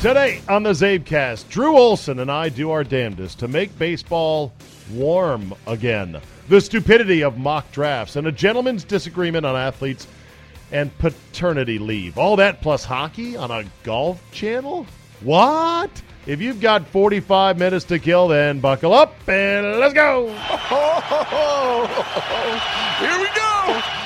Today on the Czabecast, Drew Olson and I do our damnedest to make baseball warm again. The stupidity of mock drafts and a gentleman's disagreement on athletes and paternity leave. All that plus hockey on a golf channel? What? If you've got 45 minutes to kill, then buckle up and let's go. Here we go.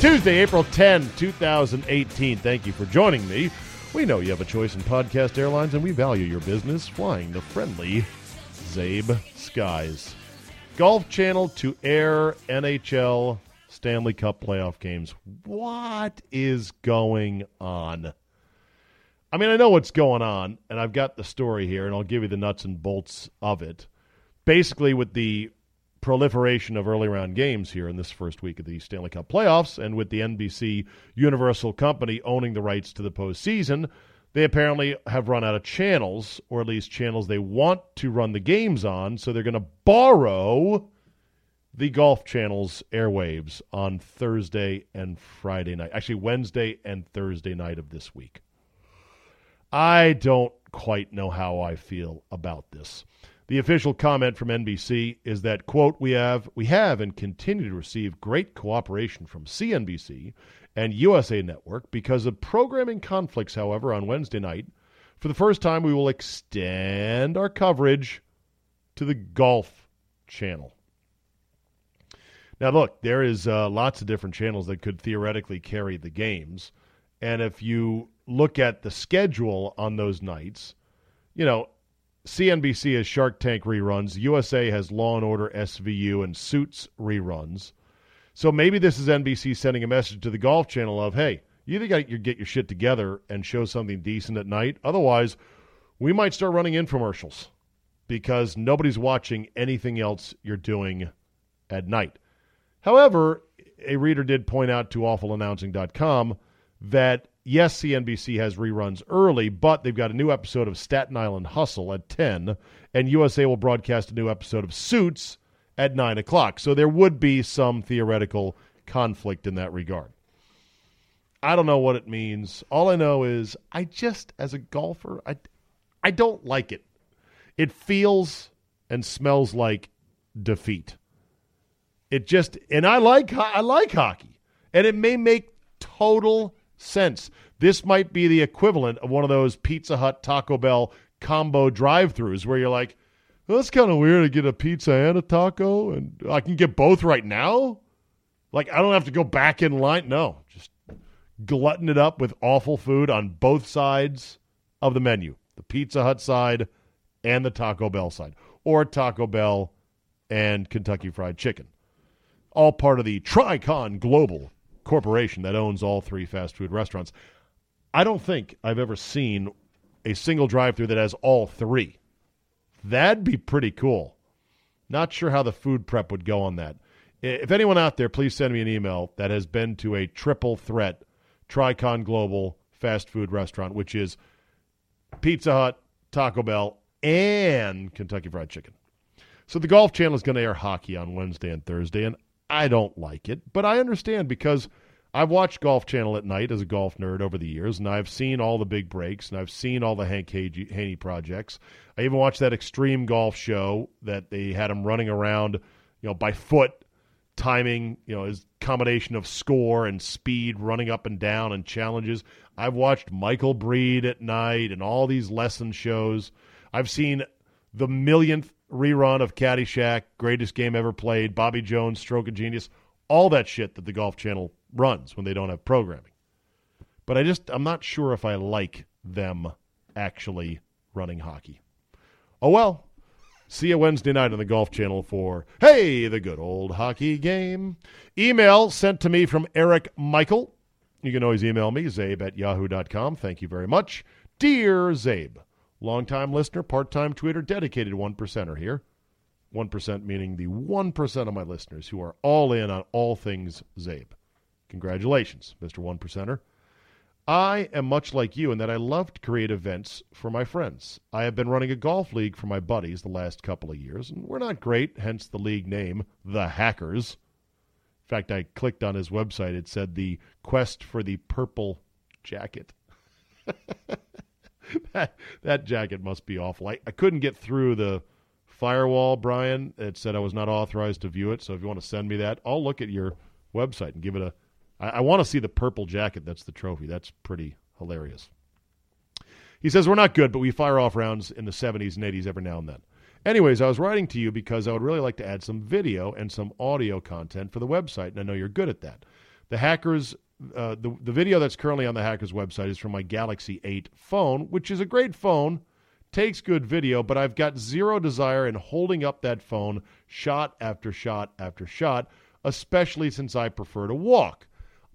Tuesday, April 10, 2018. Thank you for joining me. We know you have a choice in podcast airlines, and we value your business flying the friendly Czabe skies. Golf Channel to air NHL Stanley Cup playoff games. What is going on? I mean, I know what's going on, and I've got the story here, and I'll give you the nuts and bolts of it. Basically, with the proliferation of early round games here in this first week of the Stanley Cup playoffs, and with the NBC Universal Company owning the rights to the postseason, they apparently have run out of channels, or at least channels they want to run the games on, so they're going to borrow the Golf Channel's airwaves on Thursday and Friday night. Actually, Wednesday and Thursday night of this week. I don't quite know how I feel about this. The official comment from NBC is that quote we have we have and continue to receive great cooperation from CNBC and USA Network because of programming conflicts however on Wednesday night for the first time we will extend our coverage to the Golf Channel. Now look, there is uh, lots of different channels that could theoretically carry the games and if you look at the schedule on those nights, you know, CNBC has Shark Tank reruns. USA has Law and Order SVU and Suits reruns. So maybe this is NBC sending a message to the Golf Channel of, hey, you either to get your shit together and show something decent at night. Otherwise, we might start running infomercials because nobody's watching anything else you're doing at night. However, a reader did point out to awfulannouncing.com that yes, CNBC has reruns early, but they've got a new episode of Staten Island Hustle at 10, and USA will broadcast a new episode of Suits at 9 o'clock. So there would be some theoretical conflict in that regard. I don't know what it means. All I know is I just, as a golfer, I, I don't like it. It feels and smells like defeat. It just, and I like, I like hockey, and it may make total sense. This might be the equivalent of one of those Pizza Hut Taco Bell combo drive-throughs where you're like, well, that's kind of weird to get a pizza and a taco, and I can get both right now. Like I don't have to go back in line. No, just glutton it up with awful food on both sides of the menu: the Pizza Hut side and the Taco Bell side, or Taco Bell and Kentucky Fried Chicken. All part of the Tricon Global corporation that owns all three fast food restaurants. I don't think I've ever seen a single drive through that has all three. That'd be pretty cool. Not sure how the food prep would go on that. If anyone out there, please send me an email that has been to a triple threat Tricon Global fast food restaurant, which is Pizza Hut, Taco Bell, and Kentucky Fried Chicken. So the Golf Channel is going to air hockey on Wednesday and Thursday, and I don't like it, but I understand because I've watched Golf Channel at night as a golf nerd over the years, and I've seen all the big breaks, and I've seen all the Hank Haney projects. I even watched that extreme golf show that they had him running around, you know, by foot, timing, you know, his combination of score and speed, running up and down, and challenges. I've watched Michael Breed at night and all these lesson shows. I've seen the millionth rerun of Caddyshack, greatest game ever played, Bobby Jones, Stroke of Genius, all that shit that the Golf Channel runs when they don't have programming. But I just, I'm not sure if I like them actually running hockey. Oh well. See you Wednesday night on the Golf Channel for Hey, the good old hockey game. Email sent to me from Eric Michael. You can always email me, czabe at yahoo.com. Thank you very much. Dear Czabe, longtime listener, part time tweeter, dedicated one percenter here. 1% meaning the 1% of my listeners who are all in on all things Czabe. Congratulations, Mr. One Percenter. I am much like you in that I love to create events for my friends. I have been running a golf league for my buddies the last couple of years, and we're not great, hence the league name, The Hackers. In fact, I clicked on his website. It said the quest for the purple jacket. that, that jacket must be awful. I, I couldn't get through the firewall, Brian. It said I was not authorized to view it. So if you want to send me that, I'll look at your website and give it a I, I want to see the purple jacket. That's the trophy. That's pretty hilarious. He says, We're not good, but we fire off rounds in the 70s and 80s every now and then. Anyways, I was writing to you because I would really like to add some video and some audio content for the website, and I know you're good at that. The hackers, uh, the, the video that's currently on the hackers website is from my Galaxy 8 phone, which is a great phone, takes good video, but I've got zero desire in holding up that phone shot after shot after shot, especially since I prefer to walk.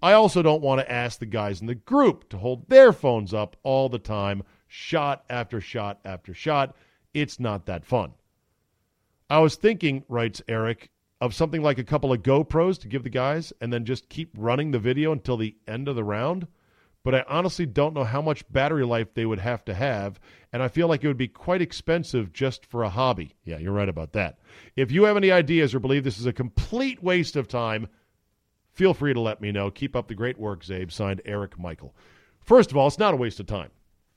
I also don't want to ask the guys in the group to hold their phones up all the time, shot after shot after shot. It's not that fun. I was thinking, writes Eric, of something like a couple of GoPros to give the guys and then just keep running the video until the end of the round. But I honestly don't know how much battery life they would have to have, and I feel like it would be quite expensive just for a hobby. Yeah, you're right about that. If you have any ideas or believe this is a complete waste of time, feel free to let me know. Keep up the great work, Czabe. Signed, Eric Michael. First of all, it's not a waste of time.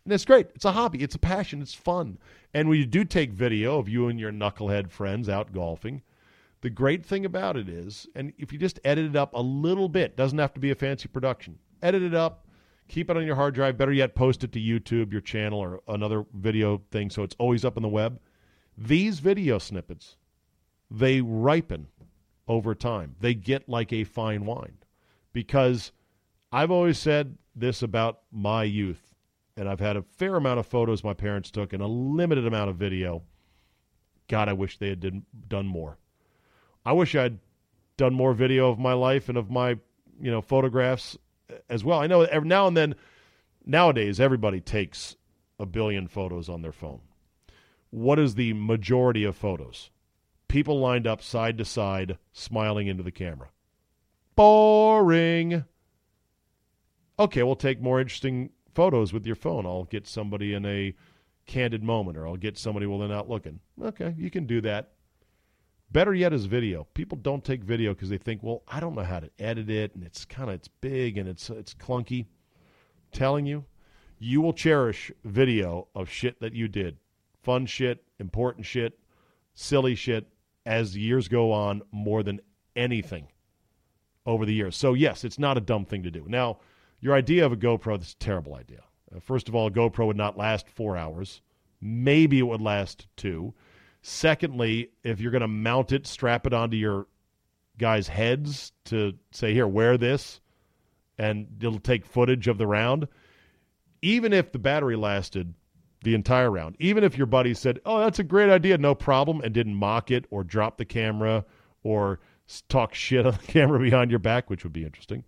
And it's great. It's a hobby. It's a passion. It's fun. And when you do take video of you and your knucklehead friends out golfing, the great thing about it is, and if you just edit it up a little bit, doesn't have to be a fancy production. Edit it up, keep it on your hard drive. Better yet, post it to YouTube, your channel, or another video thing so it's always up on the web. These video snippets, they ripen over time. They get like a fine wine because I've always said this about my youth, and I've had a fair amount of photos my parents took and a limited amount of video. God, I wish they had did, done more. I wish I'd done more video of my life and of my, you know, photographs as well. I know every now and then, nowadays, everybody takes a billion photos on their phone. What is the majority of photos? people lined up side to side, smiling into the camera. Boring. Okay, we'll take more interesting photos with your phone. I'll get somebody in a candid moment, or I'll get somebody while they're not looking. Okay, you can do that. Better yet is video. People don't take video because they think, well, I don't know how to edit it, and it's kind of it's big and it's it's clunky. Telling you, you will cherish video of shit that you did, fun shit, important shit, silly shit, as years go on more than anything over the years. So, yes, it's not a dumb thing to do. Now, your idea of a GoPro, is a terrible idea. Uh, first of all, a GoPro would not last four hours. Maybe it would last two. Secondly, if you're going to mount it, strap it onto your guys' heads to say, here, wear this, and it'll take footage of the round. Even if the battery lasted the entire round. Even if your buddy said, "Oh, that's a great idea, no problem," and didn't mock it or drop the camera or talk shit on the camera behind your back, which would be interesting.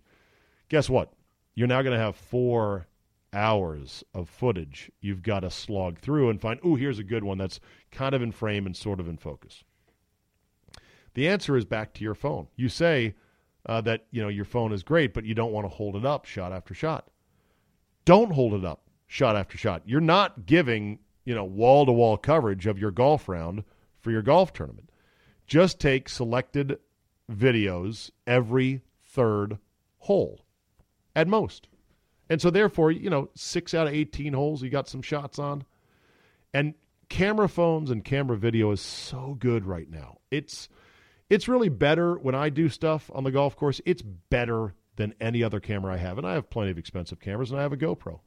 Guess what? You're now going to have 4 hours of footage you've got to slog through and find, "Oh, here's a good one that's kind of in frame and sort of in focus." The answer is back to your phone. You say uh, that, you know, your phone is great, but you don't want to hold it up shot after shot. Don't hold it up shot after shot. You're not giving, you know, wall to wall coverage of your golf round for your golf tournament. Just take selected videos every third hole. at most. And so, therefore, you know, six out of 18 holes, you got some shots on. And camera phones and camera video is so good right now. It's it's really better when I do stuff on the golf course. It's better than any other camera I have, and I have plenty of expensive cameras, and I have a GoPro.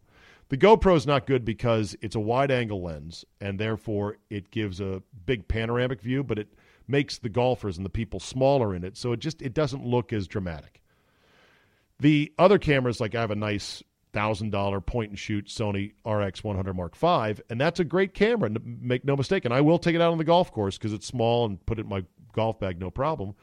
The GoPro is not good because it's a wide angle lens, and therefore it gives a big panoramic view, but it makes the golfers and the people smaller in it, so it just it doesn't look as dramatic. The other cameras, like I have a nice thousand dollar point and shoot Sony RX 100 Mark V, and that's a great camera. Make no mistake, and I will take it out on the golf course because it's small and put it in my golf bag, no problem.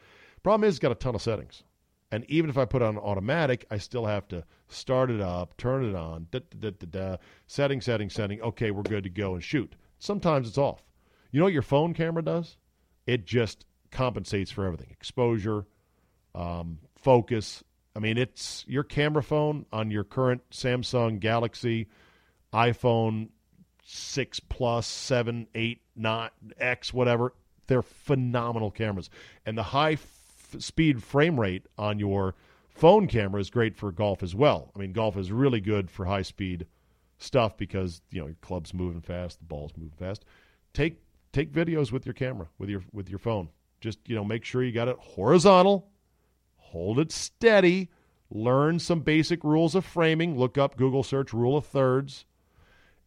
Problem is, it's got a ton of settings, and even if I put on automatic, I still have to start it up, turn it on, da, da, da, da, setting, setting, setting. Okay, we're good to go and shoot. Sometimes it's off. You know what your phone camera does? It just compensates for everything: exposure, um, focus, I mean, it's your camera phone on your current Samsung Galaxy, iPhone 6 Plus, 7, 8, 9, X, whatever. They're phenomenal cameras. And the high f- speed frame rate on your phone camera is great for golf as well. I mean, golf is really good for high speed stuff because, you know, your club's moving fast, the ball's moving fast. Take take videos with your camera, with your with your phone. Just, you know, make sure you got it horizontal hold it steady, learn some basic rules of framing, look up Google search rule of thirds,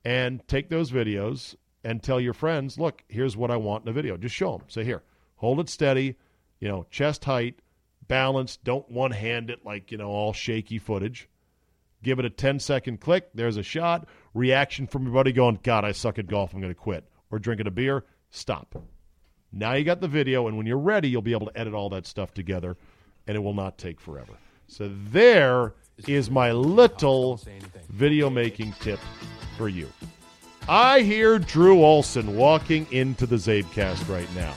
and take those videos and tell your friends, look, here's what I want in a video. Just show them. Say, here, hold it steady, you know, chest height, balance. Don't one hand it like, you know, all shaky footage. Give it a 10 second click. There's a shot. Reaction from your buddy going, God, I suck at golf. I'm going to quit. Or drinking a beer. Stop. Now you got the video, and when you're ready, you'll be able to edit all that stuff together and it will not take forever. So there is my little video making tip for you. I hear Drew Olson walking into the Czabecast right now.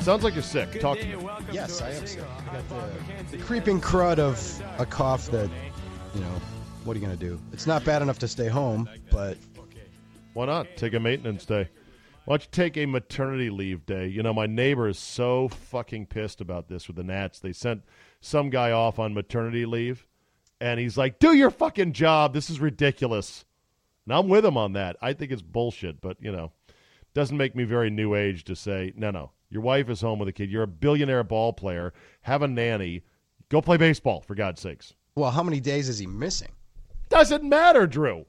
Sounds like you're sick. Talk to me. Yes, I am sick. I got the, the creeping crud of a cough that, you know, what are you going to do? It's not bad enough to stay home, but why not? Take a maintenance day. Why don't you take a maternity leave day? You know, my neighbor is so fucking pissed about this with the Nats. They sent some guy off on maternity leave, and he's like, do your fucking job. This is ridiculous. And I'm with him on that. I think it's bullshit, but, you know, doesn't make me very new age to say, no, no, your wife is home with a kid. You're a billionaire ball player. Have a nanny. Go play baseball, for God's sakes. Well, how many days is he missing? Doesn't matter, Drew.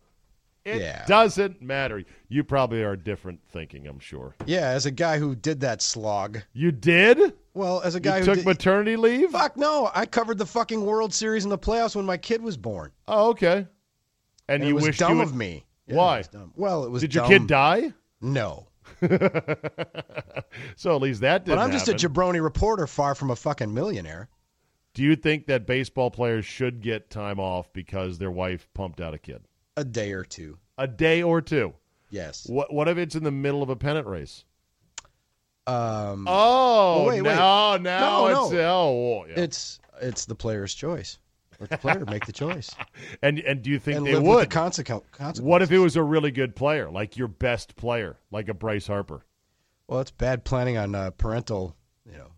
It yeah. doesn't matter. You probably are different thinking, I'm sure. Yeah, as a guy who did that slog. You did? Well, as a guy you who took did, maternity leave? Fuck no. I covered the fucking World Series in the playoffs when my kid was born. Oh, okay. And, and you it was wished dumb you would... of me. Yeah, Why? It well, it was Did dumb. your kid die? No. so at least that didn't But I'm just happen. a jabroni reporter far from a fucking millionaire. Do you think that baseball players should get time off because their wife pumped out a kid? A day or two a day or two. Yes. What what if it's in the middle of a pennant race? Um, oh, well, wait, wait. now now no, it's no. oh yeah. it's it's the player's choice. Let the player make the choice. And and do you think and they would? The consequ- consequences. what if it was a really good player, like your best player, like a Bryce Harper? Well, it's bad planning on uh, parental, you know,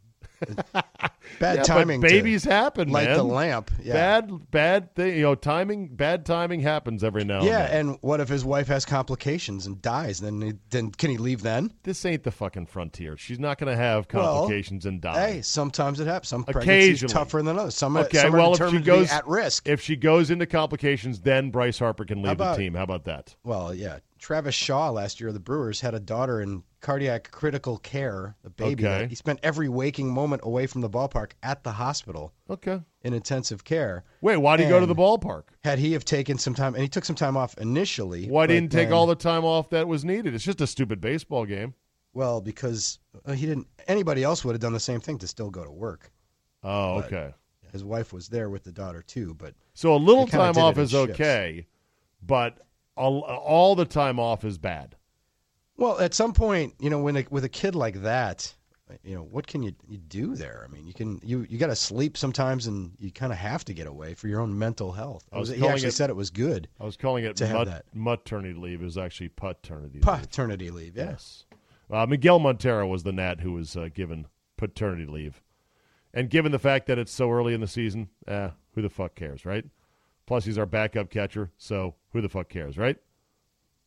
bad Yeah, timing. Babies happen, light man. the lamp. Yeah. Bad bad thing, you know, timing bad timing happens every now Yeah, and then. and what if his wife has complications and dies? Then he, then can he leave then? this ain't the fucking frontier. She's not going to have Well, complications and die. Hey, sometimes it happens. Some pregnancies Occasionally. tougher than others. Some, Okay, some well, are if she goes- at risk. If she goes into complications, then Bryce Harper can leave the team. How about that? well, yeah. Travis Shaw last year of the Brewers had a daughter in cardiac critical care, the baby. Okay. He spent every waking moment away from the ballpark at the hospital Okay. in intensive care. Wait, why did he go to the ballpark? Had he have taken some time, and he took some time off initially. Why didn't take then- all the time off that was needed? It's just a stupid baseball game. Well, because uh, he didn't. Anybody else would have done the same thing to still go to work. Oh, But- okay. His wife was there with the daughter too, but So a little time off is shifts. okay, but all, all the time off is bad. Well, at some point, you know, when a, with a kid like that, you know, what can you, you do there? I mean, you can you you got to sleep sometimes, and you kind of have to get away for your own mental health. I was he actually it- said it was good I was calling it To have that. maternity leave. is actually paternity leave. paternity leave. Yeah. Yes. Uh, Miguel Montero was the Nat who was uh, given paternity leave. And given the fact that it's so early in the season, eh, who the fuck cares, right? Plus, he's our backup catcher, so who the fuck cares, right?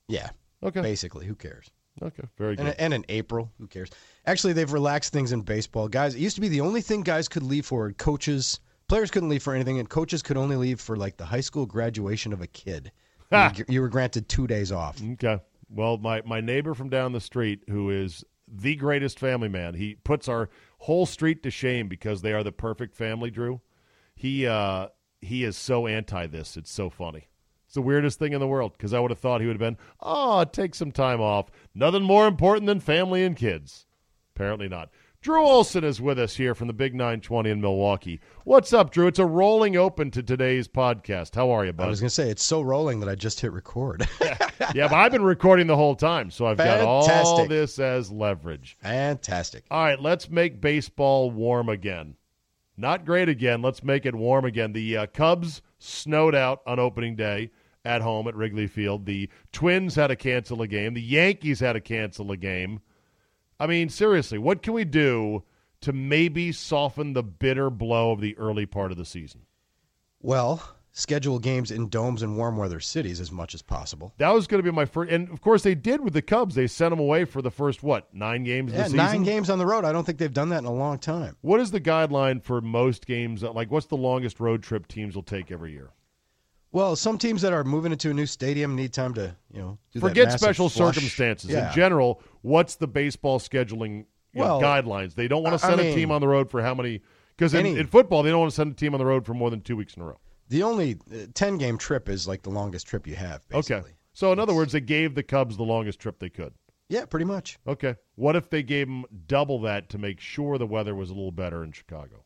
Yeah. Okay. Basically, who cares? Okay, very good. And, and in April, who cares? Actually, they've relaxed things in baseball. Guys, it used to be the only thing guys could leave for. Coaches, players couldn't leave for anything, and coaches could only leave for like the high school graduation of a kid. You were, you were granted two days off. Okay. Well, my, my neighbor from down the street, who is the greatest family man, he puts our whole street to shame because they are the perfect family, Drew. He uh, he is so anti this. It's so funny. It's the weirdest thing in the world because I would have thought he would have been, oh, take some time off. Nothing more important than family and kids. Apparently not. Drew Olson is with us here from the Big 920 in Milwaukee. What's up, Drew? It's a rolling open to today's podcast. How are you, bud? I was going to say, it's so rolling that I just hit record. yeah, but I've been recording the whole time, so I've got all this as leverage. Fantastic. All right, let's make baseball warm again. Not great again. Let's make it warm again. The uh, Cubs snowed out on opening day at home at Wrigley Field. The Twins had to cancel a game. The Yankees had to cancel a game. I mean, seriously, what can we do to maybe soften the bitter blow of the early part of the season? Well, schedule games in domes and warm weather cities as much as possible. That was going to be my first, and of course they did with the Cubs. They sent them away for the first what nine games Yeah, nine games on the road. I don't think they've done that in a long time. What is the guideline for most games? Like, what's the longest road trip teams will take every year? Well, some teams that are moving into a new stadium need time to, you know, do Forget special flush. circumstances. Yeah. In general, what's the baseball scheduling you know, guidelines? They don't want to I- I send a team on the road for how many? Because in, in football, they don't want to send a team on the road for more than two weeks in a row. The only uh, ten game trip is like the longest trip you have. Basically. Okay. So in other words, they gave the Cubs the longest trip they could. Yeah, pretty much. Okay. What if they gave them double that to make sure the weather was a little better in Chicago?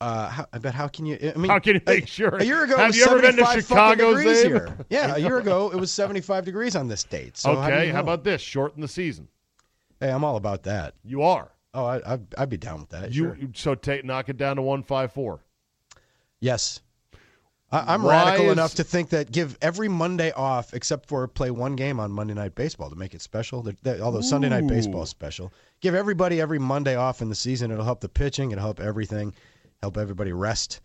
Uh, how, but how can you? I mean, How can you make sure? A year ago, Have it was you ever been to 75 Chicago, degrees here. Yeah, a year ago it was seventy-five degrees on this date. So how, okay. you How about this? Shorten the season. Hey, I'm all about that. You are. Oh, I, I'd, I'd be down with that. You sure. so take knock it down to one five four. Yes. I, I'm Why radical is- enough to think that give every Monday off except for play one game on Monday Night Baseball to make it special. They're- they're- although Sunday Night Baseball is special, give everybody every Monday off in the season. It'll help the pitching. It'll help everything. Help everybody rest.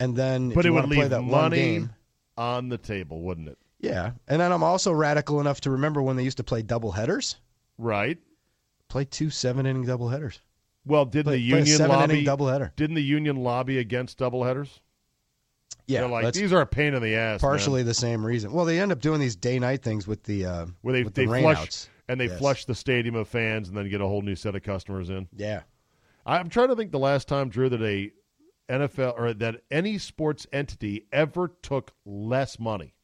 And then, But it would leave money game, on the table, wouldn't it? yeah. And then I'm also radical enough to remember when they used to play double headers. Right. Play two seven inning double headers. Well, didn't Play, the union lobby inning double header. didn't the union lobby against doubleheaders? Yeah, They're like these are a pain in the ass. man." partially the same reason. Well, they end up doing these day night things with the uh, where they with they the flush rainouts. and they Yes. flush the stadium of fans and then get a whole new set of customers in. Yeah. I'm trying to think the last time Drew that a NFL or that any sports entity ever took less money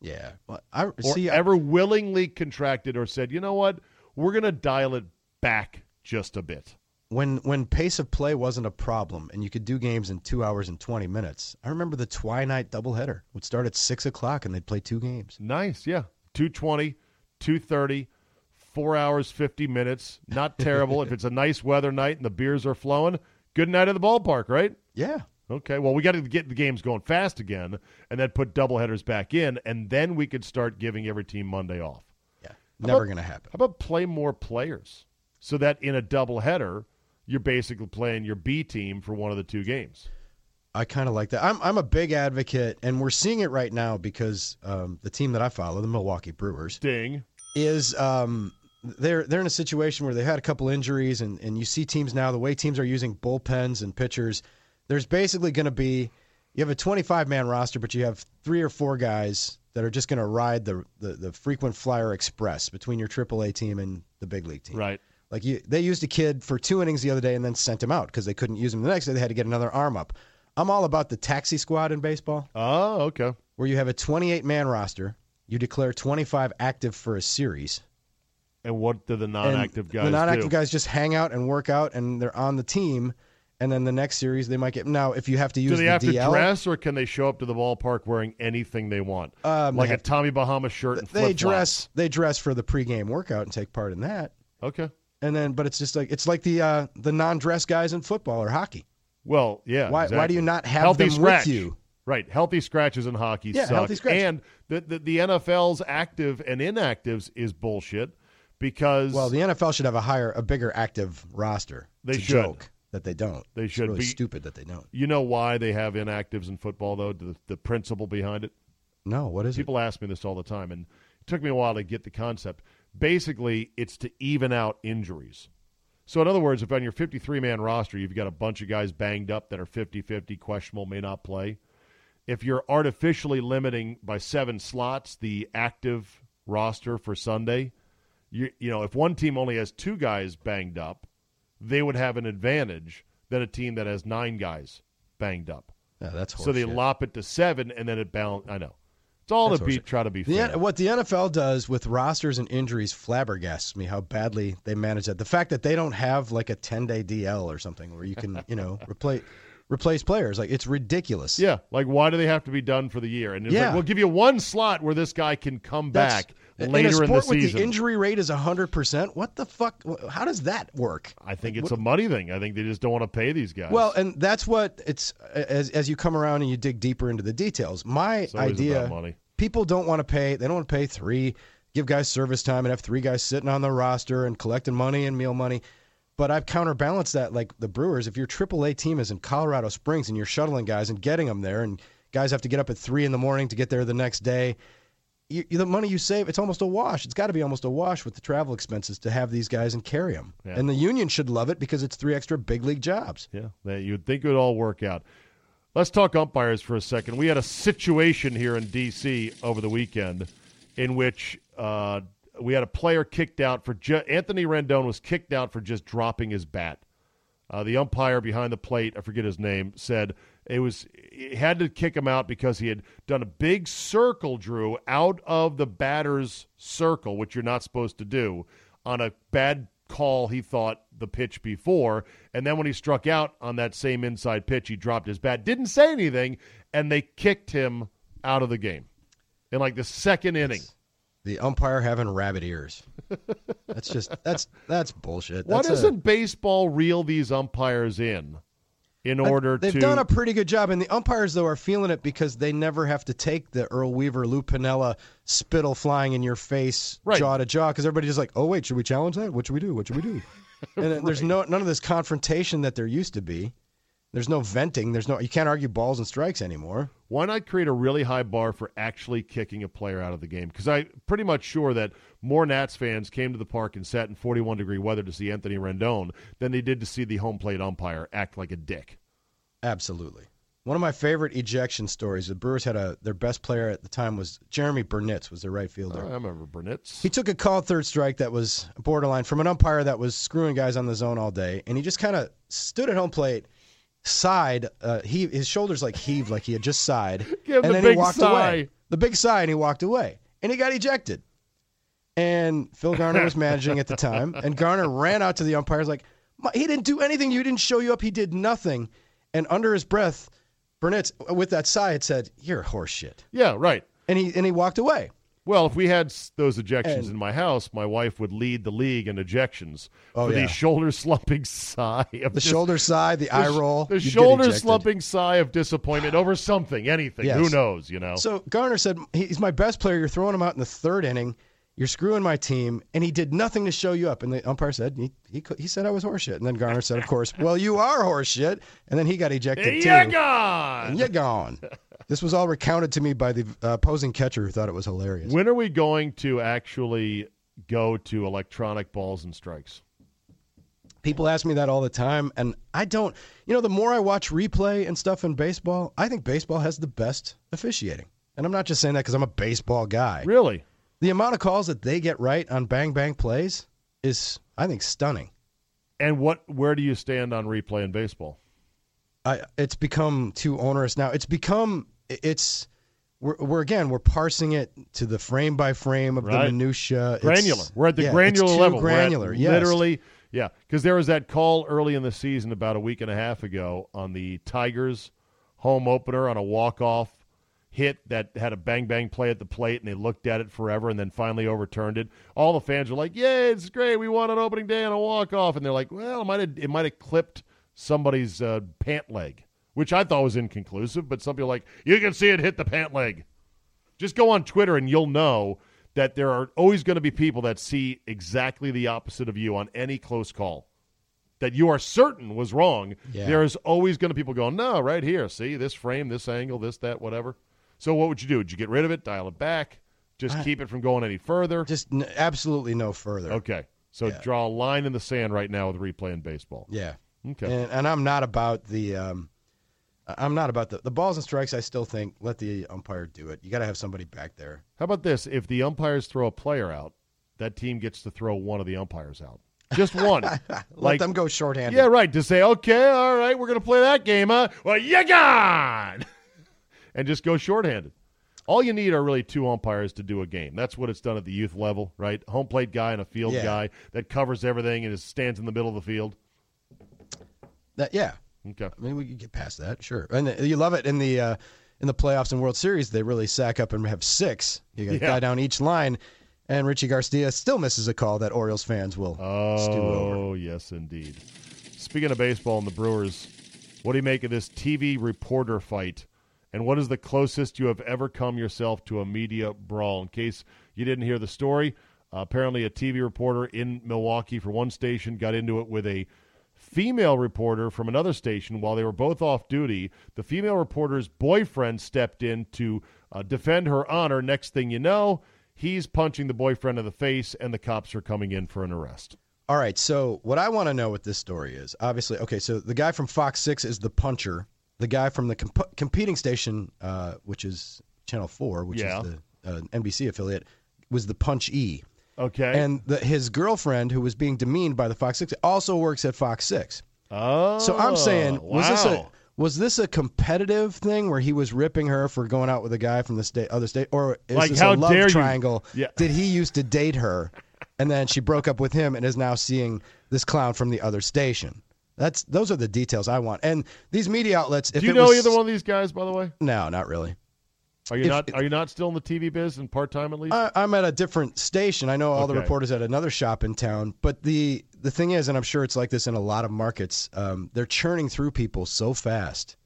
Yeah. Well, I or see. I- ever willingly contracted or said, you know what, we're going to dial it back just a bit. when when pace of play wasn't a problem and you could do games in two hours and twenty minutes. I remember the twilight doubleheader would start at six o'clock and they'd play two games. Nice, yeah. 220, 230, four hours, 50 minutes. Not terrible. if it's a nice weather night and the beers are flowing, good night at the ballpark, right? Yeah. Okay, well, we got to get the games going fast again and then put doubleheaders back in, and then we could start giving every team Monday off. Yeah. Never gonna happen. How about play more players so that in a doubleheader, you're basically playing your B team for one of the two games? I kind of like that. I'm I'm a big advocate, and we're seeing it right now because um, the team that I follow, the Milwaukee Brewers, Ding. is um, they're they're in a situation where they had a couple injuries, and, and you see teams now the way teams are using bullpens and pitchers. There's basically going to be you have a 25 man roster, but you have three or four guys that are just going to ride the, the the frequent flyer express between your AAA team and the big league team. Right. Like you, they used a kid for two innings the other day and then sent him out because they couldn't use him the next day. They had to get another arm up. I'm all about the taxi squad in baseball, Oh, okay. where you have a 28 man roster. You declare 25 active for a series. And what do the non-active guys do? The non-active do? guys just hang out and work out, and they're on the team. And then the next series, they might get. Now, if you have to use. Do they the have DL, to dress, or can they show up to the ballpark wearing anything they want, Um, like they a Tommy Bahama shirt and they dress. They dress for the pregame workout and take part in that. Okay. And then, but it's just like it's like the uh, the non-dress guys in football or hockey. Well, yeah. Why- why do you not have healthy them with you? Right, healthy scratches in hockey Yeah, suck. healthy scratch. And the, the the NFL's active and inactives is bullshit because Well, the NFL should have a higher, a bigger active roster. They It's a should. joke that they don't. They should really be- stupid that they don't. you know why they have inactives in football though. The, the principle behind it. No, what is it? People ask me this all the time, and it took me a while to get the concept. Basically, it's to even out injuries. So, in other words, if on your 53 man roster you've got a bunch of guys banged up that are 50 50, questionable, may not play, if you're artificially limiting by seven slots the active roster for Sunday, you, you know, if one team only has two guys banged up, they would have an advantage than a team that has nine guys banged up. Yeah, that's So they lop it to seven, and then it balance. I know it's all That's to be try to be The, fair. what the NFL does with rosters and injuries flabbergasts me how badly they manage that. The fact that they don't have like a 10 day DL or something where you can, you know, replace replace players. Like it's ridiculous. yeah, like why do they have to be done for the year? And Yeah. like we'll give you one slot where this guy can come That's- back in later a in, sport the with the injury rate is 100%. What the fuck? How does that work? I think it's a money thing. I think they just don't want to pay these guys. Well, and that's what it's as as you come around and you dig deeper into the details. My idea, people don't want to pay. They don't want to pay three, give guys service time, and have three guys sitting on the roster and collecting money and meal money. But I've counterbalanced that, like the Brewers. If your AAA team is in Colorado Springs and you're shuttling guys and getting them there, and guys have to get up at three in the morning to get there the next day, you, the money you save, it's almost a wash. It's got to be almost a wash with the travel expenses to have these guys and carry them. Yeah. And the union should love it because it's three extra big league jobs. yeah, you'd think it would all work out. Let's talk umpires for a second. We had a situation here in D.C. over the weekend in which uh, we had a player kicked out for ju- Anthony Rendon was kicked out for just dropping his bat. Uh, the umpire behind the plate, I forget his name, said it was he had to kick him out because he had done a big circle, Drew, out of the batter's circle, which you're not supposed to do, on a bad call he thought the pitch before. And then when he struck out on that same inside pitch, he dropped his bat, didn't say anything, and they kicked him out of the game in like the second inning. The umpire having rabbit ears. That's just that's that's bullshit. Why That's a- doesn't baseball reel these umpires in in order They've to done a pretty good job, and the umpires though are feeling it because they never have to take the Earl Weaver, Lou Piniella spittle flying in your face, Right. jaw to jaw, because everybody's just like, oh wait, should we challenge that? What should we do? What should we do? and then there's no none of this confrontation that there used to be. There's no venting. There's no you can't argue balls and strikes anymore. Why not create a really high bar for actually kicking a player out of the game? Because I'm pretty much sure that more Nats fans came to the park and sat in 41 degree weather to see Anthony Rendon than they did to see the home plate umpire act like a dick. Absolutely. One of my favorite ejection stories. The Brewers had a their best player at the time was Jeremy Burnitz was their right fielder. I remember Burnitz. He took a call third strike that was borderline from an umpire that was screwing guys on the zone all day, and he just kind of stood at home plate, sighed. Uh, he his shoulders like heaved, like he had just sighed, and the then he walked sigh. away. The big sigh, and he walked away, and he got ejected. And Phil Garner was managing at the time, and Garner ran out to the umpires like, "He didn't do anything. You didn't show you up. He did nothing." And under his breath, Burnitz, with that sigh, had said, "You're horse shit," yeah, right. and he and he walked away. Well, if we had those ejections And- in my house, my wife would lead the league in ejections Oh, for yeah. the shoulder slumping sigh of The dis- shoulder sigh, the eye the roll, the shoulder slumping sigh of disappointment over something, anything. Yes. Who knows? You know. So Garner said, "He's my best player. You're throwing him out in the third inning. You're screwing my team, and he did nothing to show you up." And the umpire said, "He he, he said I was horseshit." And then Garner said, "Of course, well you are horseshit." And then he got ejected too. You're gone. And you're gone. This was all recounted to me by the uh, opposing catcher who thought it was hilarious. When are we going to actually go to electronic balls and strikes? People ask me that all the time, and I don't. You know, the more I watch replay and stuff in baseball, I think baseball has the best officiating. And I'm not just saying that because I'm a baseball guy. Really? The amount of calls that they get right on bang bang plays is, I think, stunning. And what? Where do you stand on replay in baseball? I, it's become too onerous now. It's become it's we're, we're again we're parsing it to the frame by frame of Right. the minutia. It's- Granular. We're at the yeah, granular level. Granular, yes. Literally, yeah. Because there was that call early in the season, about a week and a half ago, on the Tigers home opener on a walk off hit that had a bang bang play at the plate, and they looked at it forever, and then finally overturned it. All the fans were like, "Yeah, it's great. We won on opening day on a walk off," and they're like, "Well, it might have it might have clipped somebody's uh, pant leg." Which I thought was inconclusive, but some people are like, you can see it hit the pant leg. Just go on Twitter and you'll know that there are always going to be people that see exactly the opposite of you on any close call that you are certain was wrong. Yeah. There is always going to be people going, no, right here, see this frame, this angle, this, that, whatever. So what would you do? Would you get rid of it, dial it back, just keep it from going any further? Just n- absolutely no further. Okay. So Yeah. draw a line in the sand right now with replay in baseball. Yeah. Okay. And, and I'm not about the. Um, I'm not about the the balls and strikes. I still think let the umpire do it. You got to have somebody back there. How about this? If the umpires throw a player out, that team gets to throw one of the umpires out. Just one. Let like them go shorthanded. Yeah, right. To say, okay, all right, we're going to play that game, huh? Well, you gone. and just go shorthanded. All you need are really two umpires to do a game. That's what it's done at the youth level, right? Home plate guy and a field Yeah. guy that covers everything and is, stands in the middle of the field. That, yeah. Okay. I mean, we could get past that, sure. And uh, you love it in the uh, in the playoffs and World Series. They really sack up and have six. You got a Yeah. guy down each line, and Richie Garcia still misses a call that Orioles fans will stew over. Oh, yes, indeed. Speaking of baseball and the Brewers, what do you make of this TV reporter fight? And what is the closest you have ever come yourself to a media brawl? In case you didn't hear the story, uh, apparently a TV reporter in Milwaukee for one station got into it with a female reporter from another station while they were both off duty. The female reporter's boyfriend stepped in to uh, defend her honor. Next thing you know, he's punching the boyfriend in the face, and the cops are coming in for an arrest. All right, so what I want to know what this story is, obviously, okay, so the guy from Fox 6 is the puncher. The guy from the comp- competing station, uh, which is Channel 4, which Yeah. is the uh, NBC affiliate, was the punch E. Okay. And the, his girlfriend, who was being demeaned by the Fox 6, also works at Fox 6. oh, So I'm saying, oh, was this a was this a competitive thing where he was ripping her for going out with a guy from the state, other state, or is Like, this how a love triangle? Yeah. Did he used to date her, and then she broke up with him and is now seeing this clown from the other station? That's those are the details I want. And these media outlets, if Do you know was, either one of these guys, by the way? No, not really. Are you If- not? Are you not still in the TV biz and part time at least? I, I'm at a different station. I know all the reporters at another shop in town, but the the thing is, and I'm sure it's like this in a lot of markets, um, they're churning through people so fast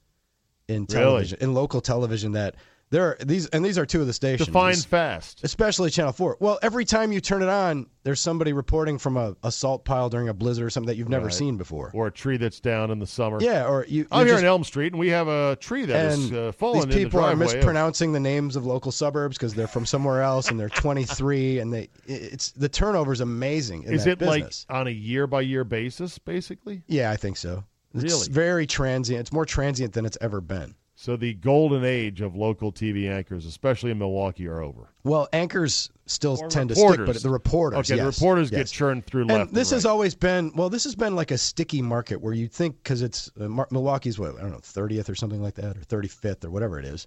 in Really? television, in local television, that there are these, and these are two of the stations. Define fast. Especially Channel Four. Well, every time you turn it on, there's somebody reporting from a, a salt pile during a blizzard or something that you've never Right. seen before. Or a tree that's down in the summer. Yeah, or you. I'm you're here just- in Elm Street, and we have a tree that is uh, fallen these people in the are driveway. of- mispronouncing the names of local suburbs because they're from somewhere else and they're 23 and they it's the turnover is amazing Is it business. like on a year by year basis, basically? yeah i think so it's Really? very transient it's more transient than it's ever been So the golden age of local TV anchors, especially in Milwaukee, are over. well anchors still Or tend to stick but the reporters Okay, the yes, reporters get churned through and left. this and has right. always been well this has been like a sticky market where you'd think because it's uh, Mar- milwaukee's what i don't know 30th or something like that or 35th or whatever it is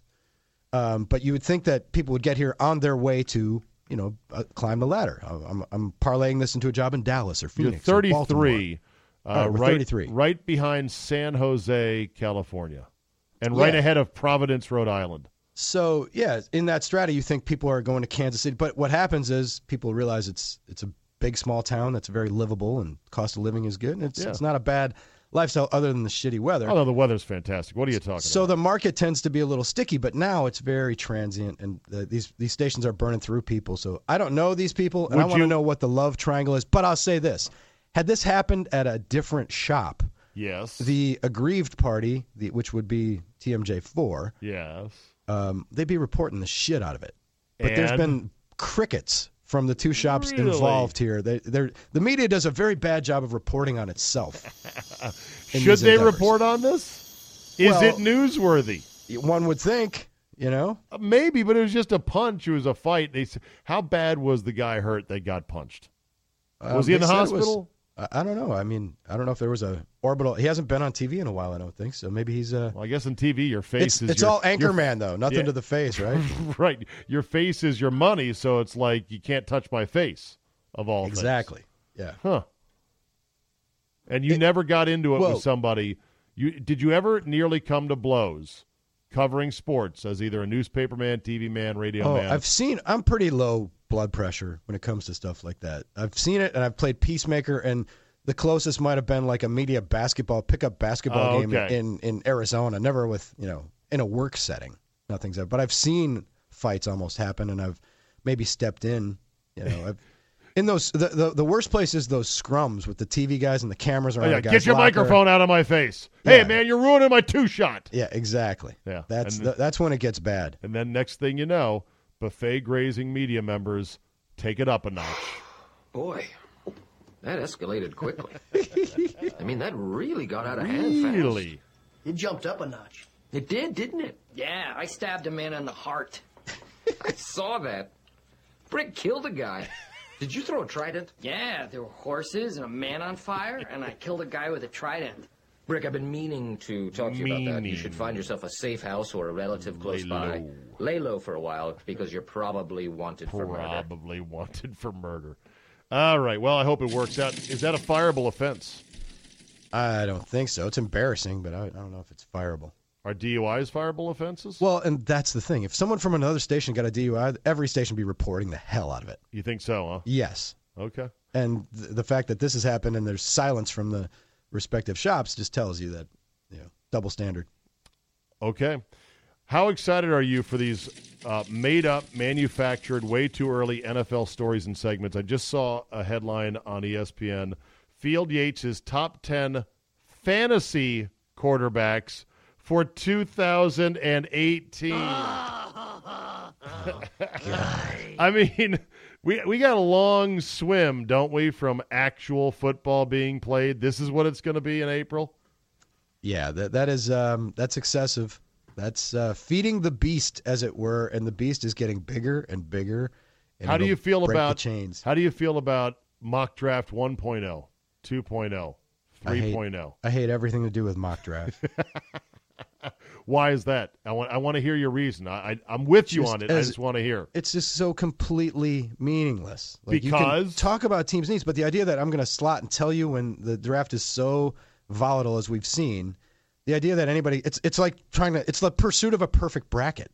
um, but you would think that people would get here on their way to you know uh, climb the ladder I'm, I'm parlaying this into a job in dallas or You're phoenix or 33, uh, we're right, 33. right behind San Jose, California, and right Yeah. ahead of Providence, Rhode Island. So yeah, in that strata, you think people are going to Kansas City, but what happens is people realize it's it's a big small town that's very livable and cost of living is good, and it's Yeah. it's not a bad lifestyle other than the shitty weather. Oh, no, the weather's fantastic. What are you talking about? so about? the market tends to be a little sticky, but now it's very transient, and uh, these these stations are burning through people. So I don't know these people, and Would I want you- to know what the love triangle is. But I'll say this: had this happened at a different shop, yes. the aggrieved party, the, which would be TMJ four, yes. um, they'd be reporting the shit out of it. But there's been crickets from the two shops Really? involved here. They, they're, the media does a very bad job of reporting on itself. Should they endeavors. report on this? Is Well- it newsworthy? One would think, you know. Uh, Maybe, but it was just a punch. It was a fight. They how bad was the guy hurt that got punched? Um, Was he in the said it was- hospital? I don't know. I mean, I don't know if there was a orbital. He hasn't been on TV in a while. I don't think so. Maybe he's uh Well, I guess in TV, your face It's is it's your, all Anchorman though. Nothing yeah. to the face, right? right. Your face is your money, so it's like you can't touch my face. Of all things. exactly. Yeah. Huh. And you It- never got into it Well- with somebody. You did you ever nearly come to blows covering sports as either a newspaper man, TV man, radio Oh, man? I've seen. I'm pretty low blood pressure when it comes to stuff like that. I've seen it, and I've played peacemaker, and the closest might have been like a media basketball pickup basketball Oh, game okay. in in Arizona. Never with you know in a work setting. Nothing's ever. But I've seen fights almost happen, and I've maybe stepped in. You know, I've, in those the, the the worst place is those scrums with the TV guys and the cameras Oh, around. yeah, a guy's get your locker. microphone out of my face. Hey, man, you're ruining my two shot. Yeah, exactly. Yeah, that's the, that's when it gets bad. And then next thing you know, buffet grazing media members take it up a notch. Boy, that escalated quickly. I mean, that really got out of hand fast. Really? It jumped up a notch. It did, didn't it? Yeah, I stabbed a man in the heart. I saw that. Brick killed a guy. Did you throw a trident? Yeah, there were horses and a man on fire, and I killed a guy with a trident. Brick, I've been meaning to talk to you about that. You should find yourself a safe house or a relative close Lay by. low. Lay low for a while because you're probably wanted for murder. Probably wanted for murder. All right. Well, I hope it works out. Is that a fireable offense? I don't think so. It's embarrassing, but I, I don't know if it's fireable. Are DUIs fireable offenses? Well, and that's the thing. If someone from another station got a DUI, every station would be reporting the hell out of it. you think so, huh? Yes. Okay. And th- the fact that this has happened and there's silence from the respective shops just tells you that, you know, double standard. Okay. How excited are you for these uh, made up, manufactured, way too early NFL stories and segments? I just saw a headline on ESPN Field Yates' top 10 fantasy quarterbacks for 2018. I mean, we we got a long swim, don't we, from actual football being played. This is what it's going to be in April. Yeah, that that is um, that's excessive. That's uh, feeding the beast, as it were, and the beast is getting bigger and bigger. And How do you feel about chains? How do you feel about mock draft oh, 1.0, 2.0, I hate- 3.0? I hate everything to do with mock draft. Why is that? I want I want to hear your reason. I, I I'm with you Just on it. I just want to hear. it's just so completely meaningless. Like you Because? can talk about teams' needs, but the idea that I'm going to slot and tell you when the draft is so volatile as we've seen, the idea that anybody it's it's like trying to it's the pursuit of a perfect bracket.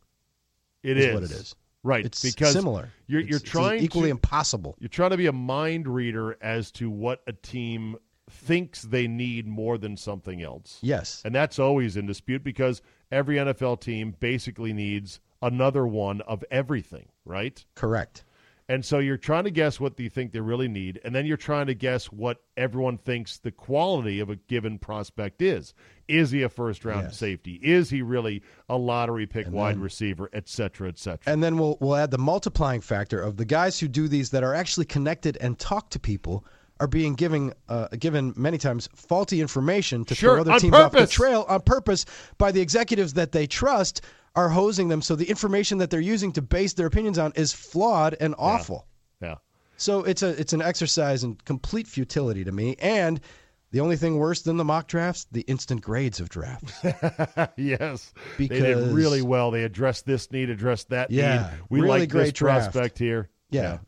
It is is what it is. Right, It's because similar. You're you're it's trying equally to, impossible. You're trying to be a mind reader as to what a team thinks they need more than something else. Yes. And that's always in dispute because every NFL team basically needs another one of everything, right? Correct. And so you're trying to guess what you think they really need, and then you're trying to guess what everyone thinks the quality of a given prospect is. Is he a first round Yes. safety? Is he really a lottery pick And wide then- receiver, et cetera, et cetera? And then we'll we'll add the multiplying factor of the guys who do these that are actually connected and talk to people are being given uh, given many times faulty information to Sure, throw other teams off the trail on purpose by the executives that they trust are hosing them. So the information that they're using to base their opinions on is flawed and awful. yeah. So it's a it's an exercise in complete futility to me. And the only thing worse than the mock drafts, the instant grades of drafts. yes. they did Because- really well. They addressed this need, addressed that Yeah, need. We really like great this draft. prospect here. Yeah.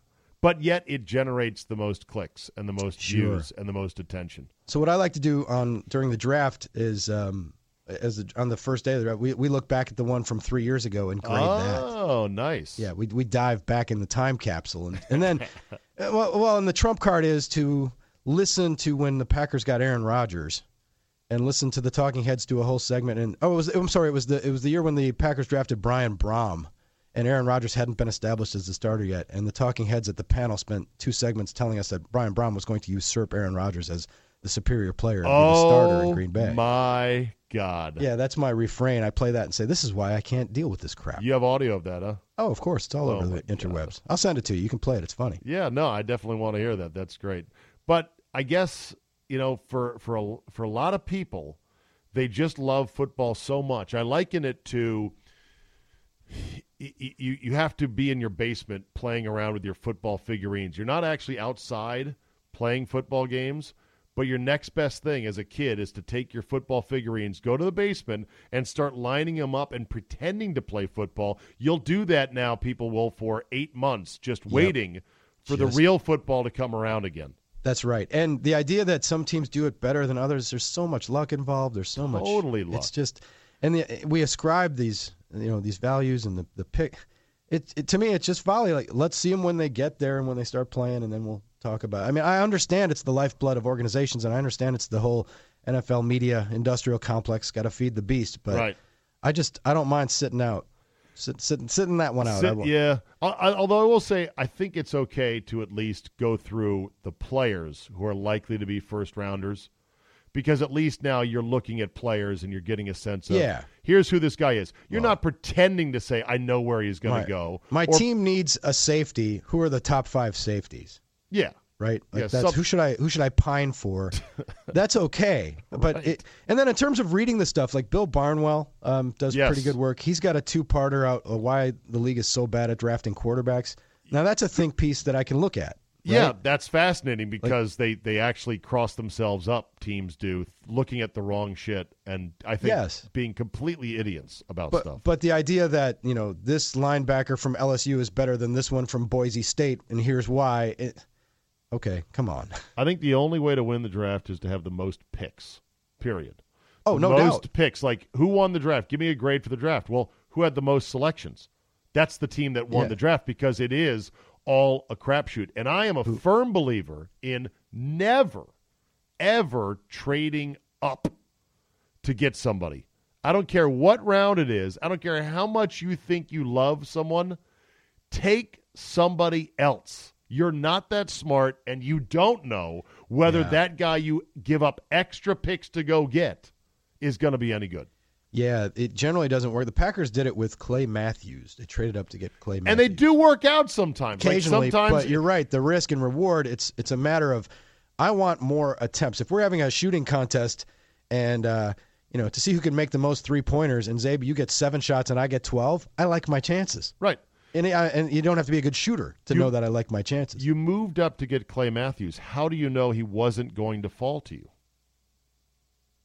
But yet it generates the most clicks and the most Sure. views and the most attention. So what I like to do on during the draft is um, as the, on the first day of the draft, we, we look back at the one from three years ago and grade that. Oh, nice. Yeah, we we dive back in the time capsule and and then uh, well, well, and the trump card is to listen to when the Packers got Aaron Rodgers. And listen to the Talking Heads do a whole segment, and oh, it was I'm sorry, it was the it was the year when the Packers drafted Brian Brohm, and Aaron Rodgers hadn't been established as the starter yet, and the Talking Heads at the panel spent two segments telling us that Brian Brohm was going to usurp Aaron Rodgers as the superior player and be the starter in Oh, Green Bay. my God. Yeah, that's my refrain. I play that and say, "This is why I can't deal with this crap." You have audio of that, huh? Oh, of course, it's all Oh, over the interwebs. I'll send it to you. You can play it. It's funny. Yeah, no, I definitely want to hear that. That's great. But I guess you know, for for a, for a lot of people, they just love football so much. I liken it to you you have to be in your basement playing around with your football figurines. You're not actually outside playing football games. But your next best thing as a kid is to take your football figurines, go to the basement, and start lining them up and pretending to play football. You'll do that now, people will, for eight months, just waiting for the real football to come around again. That's right. And the idea that some teams do it better than others, there's so much luck involved. There's so much. Totally luck. It's just, and the, we ascribe these, you know, these values and the the pick. It, it to me, it's just volley. Like let's see them when they get there and when they start playing, and then we'll talk about. It. I mean, I understand it's the lifeblood of organizations, and I understand it's the whole NFL media industrial complex. Got to feed the beast, but Right. I just I don't mind sitting out sit, sit, sitting that one out. Sit- won't- yeah. I, I, although I will say, I think it's okay to at least go through the players who are likely to be first rounders, because at least now you're looking at players and you're getting a sense of, Yeah. here's who this guy is. You're not pretending to say, I know where he's going to go. My Or- team needs a safety. Who are the top five safeties? Yeah. right? Like Yeah, that's some- who should I who should I pine for? that's okay, but it, and then in terms of reading the stuff, like Bill Barnwell um, does Yes. pretty good work. He's got a two parter out uh, why the league is so bad at drafting quarterbacks. Now that's a think piece that I can look at. Yeah, right? that's fascinating because they, they actually cross themselves up, teams do, looking at the wrong shit and I think Yes. being completely idiots about But stuff. but the idea that you know this linebacker from LSU is better than this one from Boise State, and here's why. It, okay, come on. I think the only way to win the draft is to have the most picks. Period. Oh, The no most doubt. picks. Like who won the draft? Give me a grade for the draft. Well, who had the most selections? That's the team that won Yeah. the draft because it is all a crapshoot. And I am a firm believer in never, ever trading up to get somebody. I don't care what round it is. I don't care how much you think you love someone. Take somebody else. You're not that smart, and you don't know whether Yeah. that guy you give up extra picks to go get is going to be any good. Yeah, it generally doesn't work. The Packers did it with Clay Matthews. They traded up to get Clay Matthews. And they do work out sometimes. Like occasionally, sometimes but you're right. The risk and reward. It's it's a matter of I want more attempts. If we're having a shooting contest, and uh, you know to see who can make the most three pointers, and Czabe, you get seven shots and I get twelve. I like my chances. right. And I, and you don't have to be a good shooter to You- know that I like my chances. You moved up to get Clay Matthews. How do you know he wasn't going to fall to you?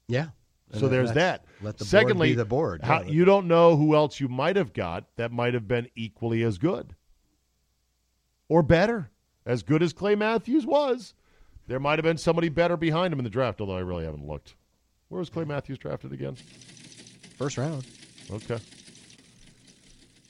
yeah. So there's that. Let the Secondly, board be the board. How, Yeah. you don't know who else you might have got that might have been equally as good or better. As good as Clay Matthews was, there might have been somebody better behind him in the draft, although I really haven't looked. Where was Clay Matthews drafted again? First round. Okay.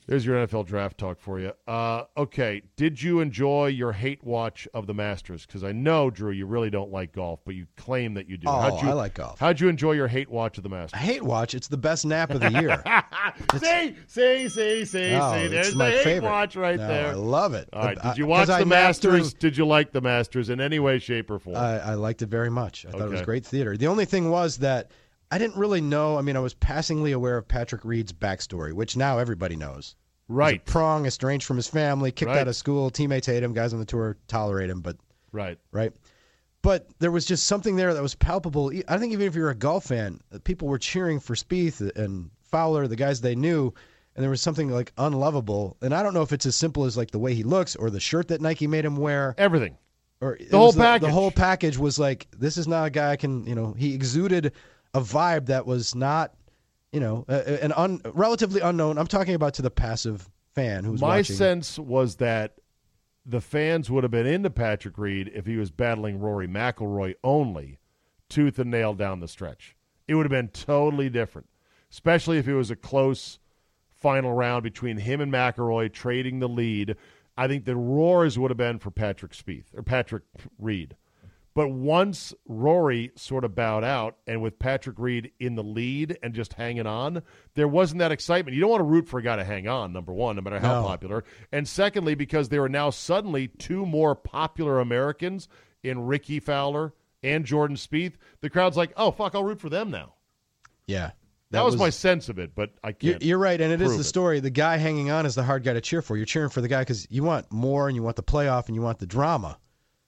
There's your NFL draft talk for you. Uh, okay. Did you enjoy your hate watch of the Masters? Because I know, Drew, you really don't like golf, but you claim that you do. Oh, how'd you, I like golf. How'd you enjoy your hate watch of the Masters? I hate watch. It's the best nap of the year. see, see, see, see, Oh, see. There's my the hate favorite. watch right No, there. I love it. All right. Uh, Did you watch I the through- Masters? Did you like the Masters in any way, shape, or form? I, I liked it very much. I thought it was great theater. The only thing was that I didn't really know. I mean, I was passingly aware of Patrick Reed's backstory, which now everybody knows. Right. prong, estranged from his family, kicked Right. out of school. Teammates hate him. Guys on the tour tolerate him, but Right. right. But there was just something there that was palpable. I think even if you're a golf fan, uh, people were cheering for Spieth and Fowler, the guys they knew, and there was something like unlovable. And I don't know if it's as simple as like the way he looks or the shirt that Nike made him wear Everything. or it whole package. The whole package was like, this is not a guy I can, you know, he exuded a vibe that was not, you know, an un, relatively unknown. I'm talking about to the passive fan who's My watching. sense was that the fans would have been into Patrick Reed if he was battling Rory McIlroy only, tooth and nail down the stretch. It would have been totally different, especially if it was a close final round between him and McIlroy trading the lead. I think the roars would have been for Patrick Spieth or Patrick Reed. But once Rory sort of bowed out, and with Patrick Reed in the lead and just hanging on, there wasn't that excitement. You don't want to root for a guy to hang on, number one, no matter how No. popular. And secondly, because there are now suddenly two more popular Americans in Rickie Fowler and Jordan Spieth, the crowd's like, oh, fuck, I'll root for them now. yeah. That, was, my sense of it, but I You're, can't. you're right, and it is the it. story. The guy hanging on is the hard guy to cheer for. You're cheering for the guy because you want more, and you want the playoff, and you want the drama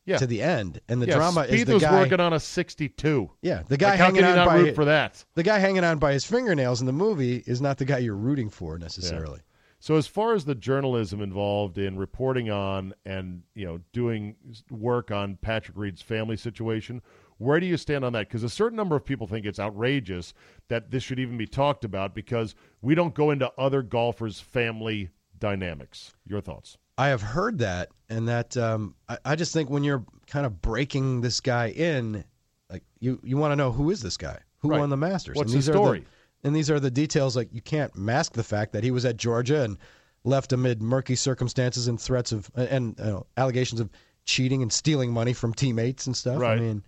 Yeah. to the end. And the yeah, drama Spieth is the was guy. working on a 62. yeah, the guy Like, how hanging can you on not by root for that? the guy hanging on by his fingernails in the movie is not the guy you're rooting for necessarily. So as far as the journalism involved in reporting on and you know doing work on Patrick Reed's family situation, where do you stand on that? Because a certain number of people think it's outrageous that this should even be talked about because we don't go into other golfers' family dynamics. Your thoughts? I have heard that, and that um, I, I just think when you're kind of breaking this guy in, like you you want to know who is this guy? Who Right. won the Masters? What's and the these story? Are the, and these are the details. Like you can't mask the fact that he was at Georgia and left amid murky circumstances and threats of and uh, allegations of cheating and stealing money from teammates and stuff. Right. I mean,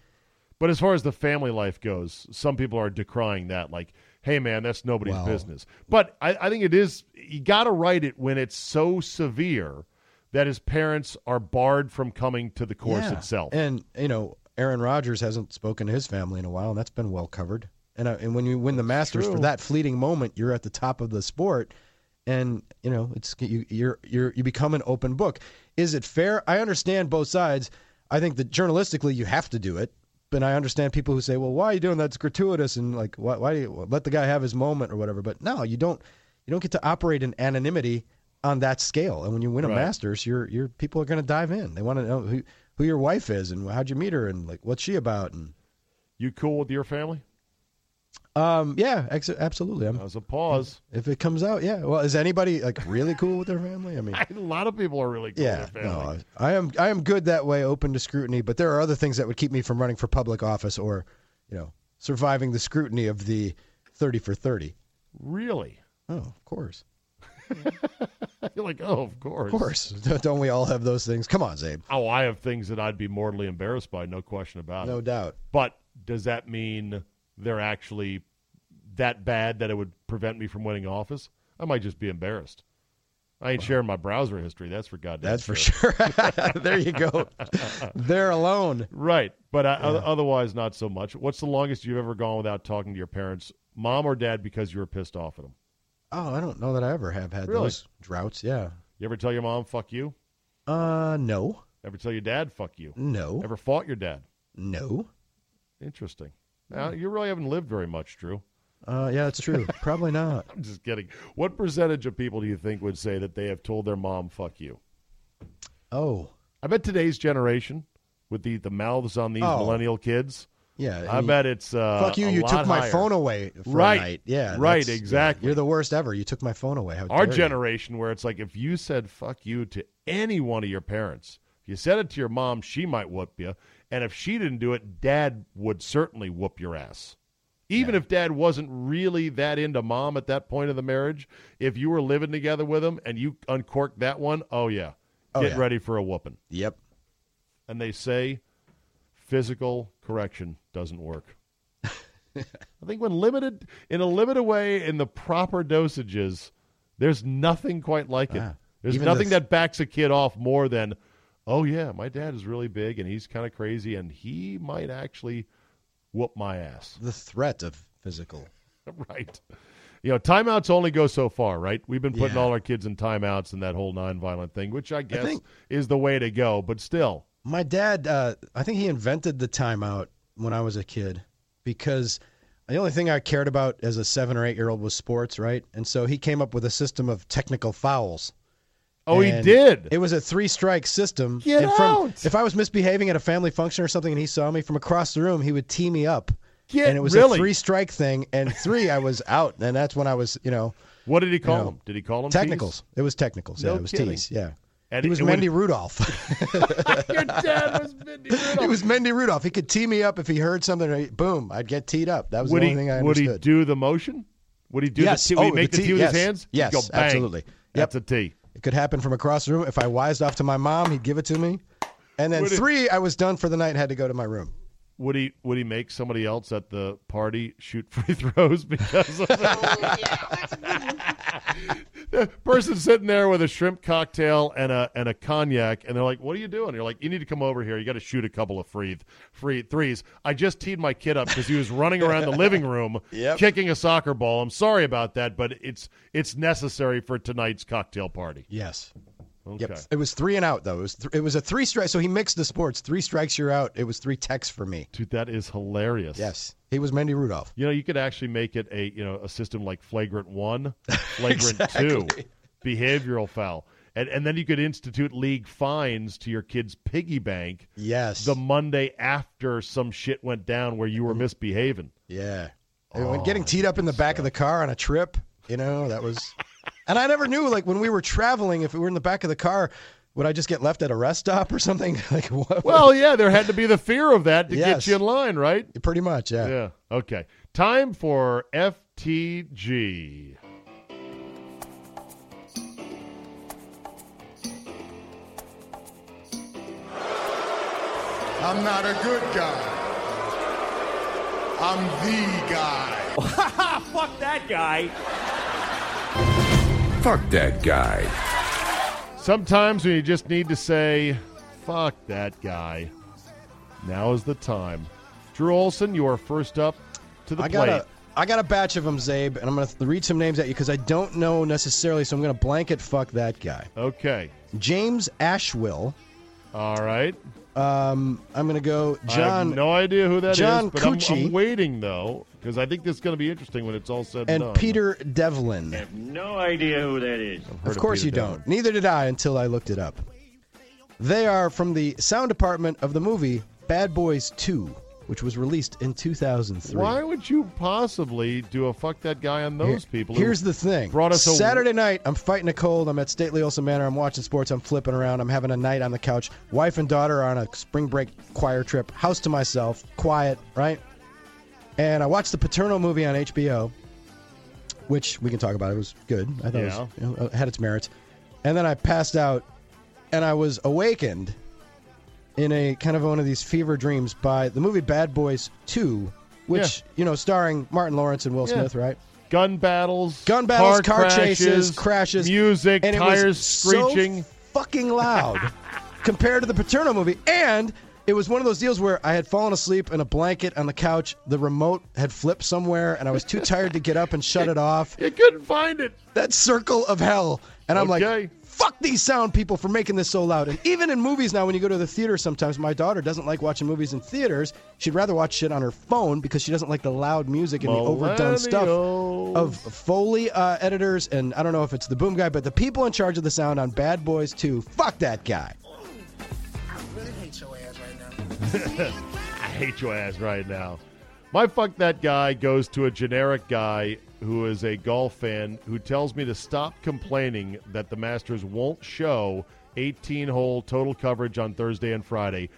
But as far as the family life goes, some people are decrying that. Like, hey man, that's nobody's Well- business. But I, I think it is. You got to write it when it's so severe that his parents are barred from coming to the course Yeah. itself. And you know, Aaron Rodgers hasn't spoken to his family in a while, and that's been well covered. And uh, and when you win the Masters true. for that fleeting moment, you're at the top of the sport, and you know it's you you're you're you become an open book. Is it fair? I understand both sides. I think that journalistically you have to do it, but I understand people who say, "Well, why are you doing that? It's gratuitous," and like, why, why do you let the guy have his moment or whatever? But no, you don't. You don't get to operate in anonymity on that scale. And when you win a Right. Masters, your your people are going to dive in. They want to know who who your wife is and how'd you meet her and like what's she about and you cool with your family? um yeah ex- absolutely. I'm, As a pause. if it comes out, yeah. Well, is anybody like really cool with their family? I mean, a lot of people are really cool yeah. with their family. No, I am I am good that way, open to scrutiny. But there are other things that would keep me from running for public office or, you know, surviving the scrutiny of the thirty for thirty. Really? Oh, of course, You're like, oh, of course. of course. Don't we all have those things? Come on, Czabe. Oh, I have things that I'd be mortally embarrassed by, no question about it. No doubt. But does that mean they're actually that bad that it would prevent me from winning office? I might just be embarrassed. I ain't sharing my browser history. That's for goddamn. That's for sure. there you go. They're alone. Right, but I, o- otherwise not so much. What's the longest you've ever gone without talking to your parents, mom or dad, because you were pissed off at them? Oh, I don't know that I ever have had Really? those droughts. Yeah. You ever tell your mom "fuck you"? Uh, no, Ever tell your dad "fuck you"? no, Ever fought your dad? no. Interesting. Now, you really haven't lived very much, Drew. Uh, yeah, that's true. Probably not. I'm just kidding. What percentage of people do you think would say that they have told their mom "fuck you"? Oh, I bet today's generation, with the the mouths on these Oh. millennial kids, yeah. I and bet it's uh, Fuck you! You took my higher. phone away for Right. Yeah, Right, exactly. You're the worst ever. You took my phone away. How Our dare you. generation, where it's like if you said "fuck you" to any one of your parents, if you said it to your mom, she might whoop you, and if she didn't do it, dad would certainly whoop your ass. Even if dad wasn't really that into mom at that point of the marriage, if you were living together with him and you uncorked that one, oh yeah, Oh, get yeah. ready for a whooping. Yep. And they say physical correction doesn't work. I think when limited in a limited way in the proper dosages, there's nothing quite like it. Ah, there's nothing th- that backs a kid off more than, oh yeah, my dad is really big and he's kind of crazy and he might actually whoop my ass. The threat of physical. right. You know, timeouts only go so far, right? We've been putting Yeah. all our kids in timeouts and that whole non-violent thing, which I guess think- is the way to go. But still, My dad, uh, I think he invented the timeout when I was a kid because the only thing I cared about as a seven or eight year old was sports, right? And so he came up with a system of technical fouls. oh, he And did. It was a three strike system. Get and from, out! If I was misbehaving at a family function or something and he saw me from across the room, he would tee me up. Get- and it was really? a three strike thing. And three, I was out. And that's when I was, you know, What did he call know, them? Did he call them technicals. It was technicals. No yeah, it was kidding. tees. Yeah. And he was it would- Mendy Rudolph. Your dad was Mendy Rudolph. It was Mendy Rudolph. He could tee me up if he heard something. Boom! I'd get teed up. That was would the he only thing I understood. would he do the motion? Would he do Yes. the T? Would he Oh, make the the, T, T with yes. his hands? He'd Yes, go, bang. absolutely. Yep. That's a T. It could happen from across the room. If I wised off to my mom, he'd give it to me. And then Would it- three, I was done for the night and had to go to my room. Would he would he make somebody else at the party shoot free throws because of oh, the person sitting there with a shrimp cocktail and a and a cognac, and they're like, "What are you doing?" You're like, "You need to come over here. You got to shoot a couple of free free threes. I just teed my kid up because he was running around the living room Yep. kicking a soccer ball. I'm sorry about that, but it's it's necessary for tonight's cocktail party. Yes. Okay. Yep. It was three and out though. It was, th- it was a three strike. So he mixed the sports. Three strikes, you're out. It was three techs for me. Dude, that is hilarious. Yes. He was Mendy Rudolph. You know, you could actually make it a you know a system like flagrant one, flagrant two, behavioral foul, and and then you could institute league fines to your kid's piggy bank Yes. the Monday after some shit went down where you were mm-hmm. misbehaving. Yeah. Oh, and when getting teed up in the back of the car on a trip, you know, that was. and I never knew, like, when we were traveling, if we were in the back of the car, would I just get left at a rest stop or something? like, what? Well, yeah, there had to be the fear of that to Yes. get you in line, right? pretty much, yeah. Yeah. Okay. Time for FTG. I'm not a good guy. I'm the guy. fuck that guy. Fuck that guy. Sometimes when you just need to say, fuck that guy, now is the time. Drew Olson, you are first up to the I got plate. a I got a batch of them, Czabe, and I'm going to read some names at you because I don't know necessarily, so I'm going to blanket fuck that guy. Okay. James Ashwill. All right. Um, I'm going to go I John. have no idea who that is, John but I'm, I'm waiting, though, because I think this is going to be interesting when it's all said and, and done. Peter Devlin. I have no idea who that is. Of course Peter you Devlin. don't. Neither did I until I looked it up. They are from the sound department of the movie Bad Boys 2, which was released in 2003. Why would you possibly do a fuck that guy on those Here- people? Here's the thing. brought us a- Saturday night, I'm fighting a cold. I'm at Stately Olson Manor. I'm watching sports. I'm flipping around. I'm having a night on the couch. Wife and daughter are on a spring break choir trip. House to myself. Quiet, right? And I watched the Paterno movie on HBO, which we can talk about. It was good. I thought it, was, it had its merits. And then I passed out, and I was awakened in a kind of one of these fever dreams by the movie Bad Boys 2, which, you know, starring Martin Lawrence and Will Yeah. Smith, right? gun battles, gun battles, car, crashes, chases, crashes, music, and it tires was screeching. so fucking loud compared to the Paterno movie. And it was one of those deals where I had fallen asleep in a blanket on the couch. The remote had flipped somewhere, and I was too tired to get up and shut it off. you couldn't find it. That circle of hell. And I'm Okay. like, fuck these sound people for making this so loud. And even in movies now, when you go to the theater, sometimes my daughter doesn't like watching movies in theaters. She'd rather watch shit on her phone because she doesn't like the loud music and the overdone stuff of Foley uh, editors. And I don't know if it's the boom guy, but the people in charge of the sound on Bad Boys 2, fuck that guy. I hate your ass right now. My fuck that guy goes to a generic guy who is a golf fan who tells me to stop complaining that the Masters won't show 18 hole total coverage on Thursday and Friday.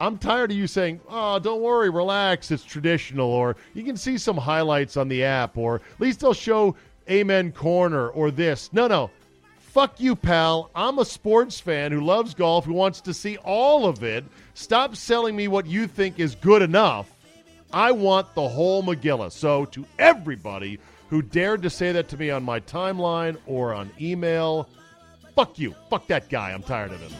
I'm tired of you saying, oh, don't worry, relax, it's traditional, or you can see some highlights on the app, or at least they'll show Amen Corner or this. No, no. Fuck you, pal. I'm a sports fan who loves golf, who wants to see all of it. Stop selling me what you think is good enough. I want the whole Megillah. So, to everybody who dared to say that to me on my timeline or on email, fuck you. Fuck that guy. I'm tired of him.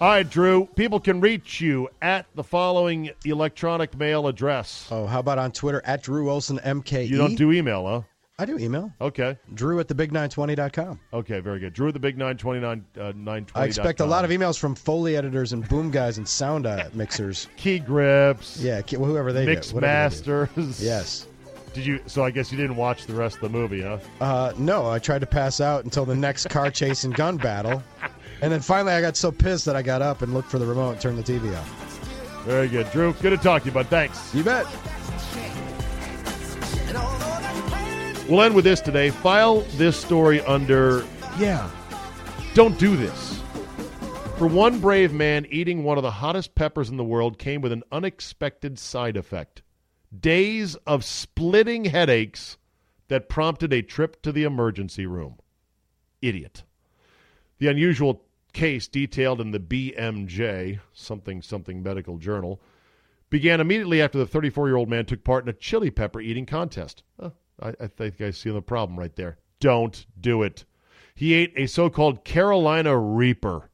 All right, Drew. People can reach you at the following electronic mail address. Oh, how about on Twitter at Drew Olson MKE? You don't do email, huh? I do email. Okay. Drew at thebig920.com. Okay, very good. Drew at the big 929 uh, 920. I expect a lot of emails from Foley editors and boom guys and sound uh, mixers. key grips. Yeah, ki- whoever they Mix get, whatever they do. masters. Yes. Did you? So I guess you didn't watch the rest of the movie, huh? Uh, no, I tried to pass out until the next car chase and gun battle. And then finally I got so pissed that I got up and looked for the remote and turned the TV off. Very good, Drew. Good to talk to you, bud. Thanks. You bet. We'll end with this today. File this story under, yeah, don't do this. For one brave man, eating one of the hottest peppers in the world came with an unexpected side effect days of splitting headaches that prompted a trip to the emergency room. Idiot. The unusual case detailed in the BMJ, something something medical journal, began immediately after the 34 year old man took part in a chili pepper eating contest. Huh, I, I think I see the problem right there. Don't do it. He ate a so called Carolina Reaper,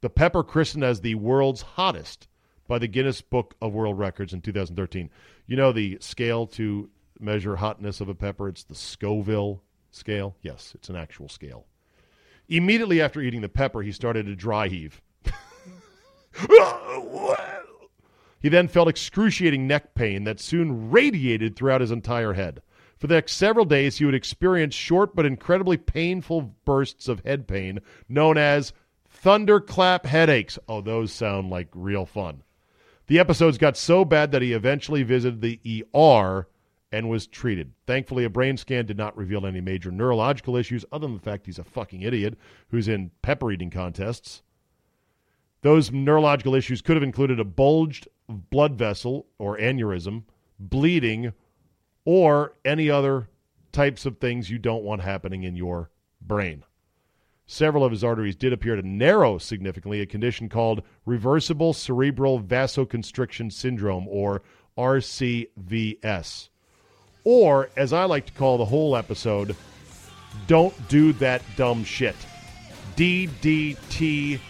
the pepper christened as the world's hottest by the Guinness Book of World Records in 2013. You know the scale to measure hotness of a pepper? It's the Scoville scale. Yes, it's an actual scale. Immediately after eating the pepper, he started to dry heave. He then felt excruciating neck pain that soon radiated throughout his entire head. For the next several days, he would experience short but incredibly painful bursts of head pain known as thunderclap headaches. Oh, those sound like real fun. The episodes got so bad that he eventually visited the ER and was treated. Thankfully, a brain scan did not reveal any major neurological issues other than the fact he's a fucking idiot who's in pepper eating contests. Those neurological issues could have included a bulged blood vessel or aneurysm, bleeding, or any other types of things you don't want happening in your brain. Several of his arteries did appear to narrow significantly, a condition called reversible cerebral vasoconstriction syndrome, or RCVS. Or, as I like to call the whole episode, don't do that dumb shit. DDTDS.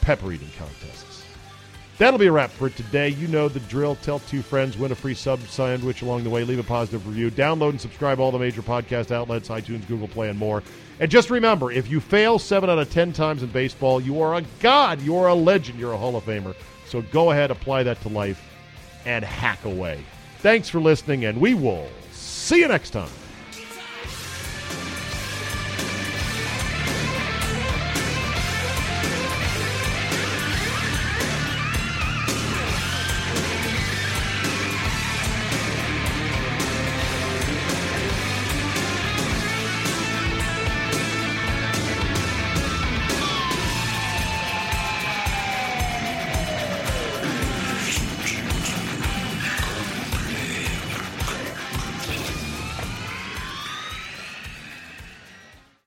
Pepper eating contests. That'll be a wrap for today. You know the drill. Tell two friends, win a free sub sandwich along the way, leave a positive review, download and subscribe all the major podcast outlets, iTunes, Google Play, and more. And just remember, if you fail seven out of ten times in baseball, you are a god. You are a legend. You're a Hall of Famer. So go ahead, apply that to life, and hack away. Thanks for listening, and we will see you next time.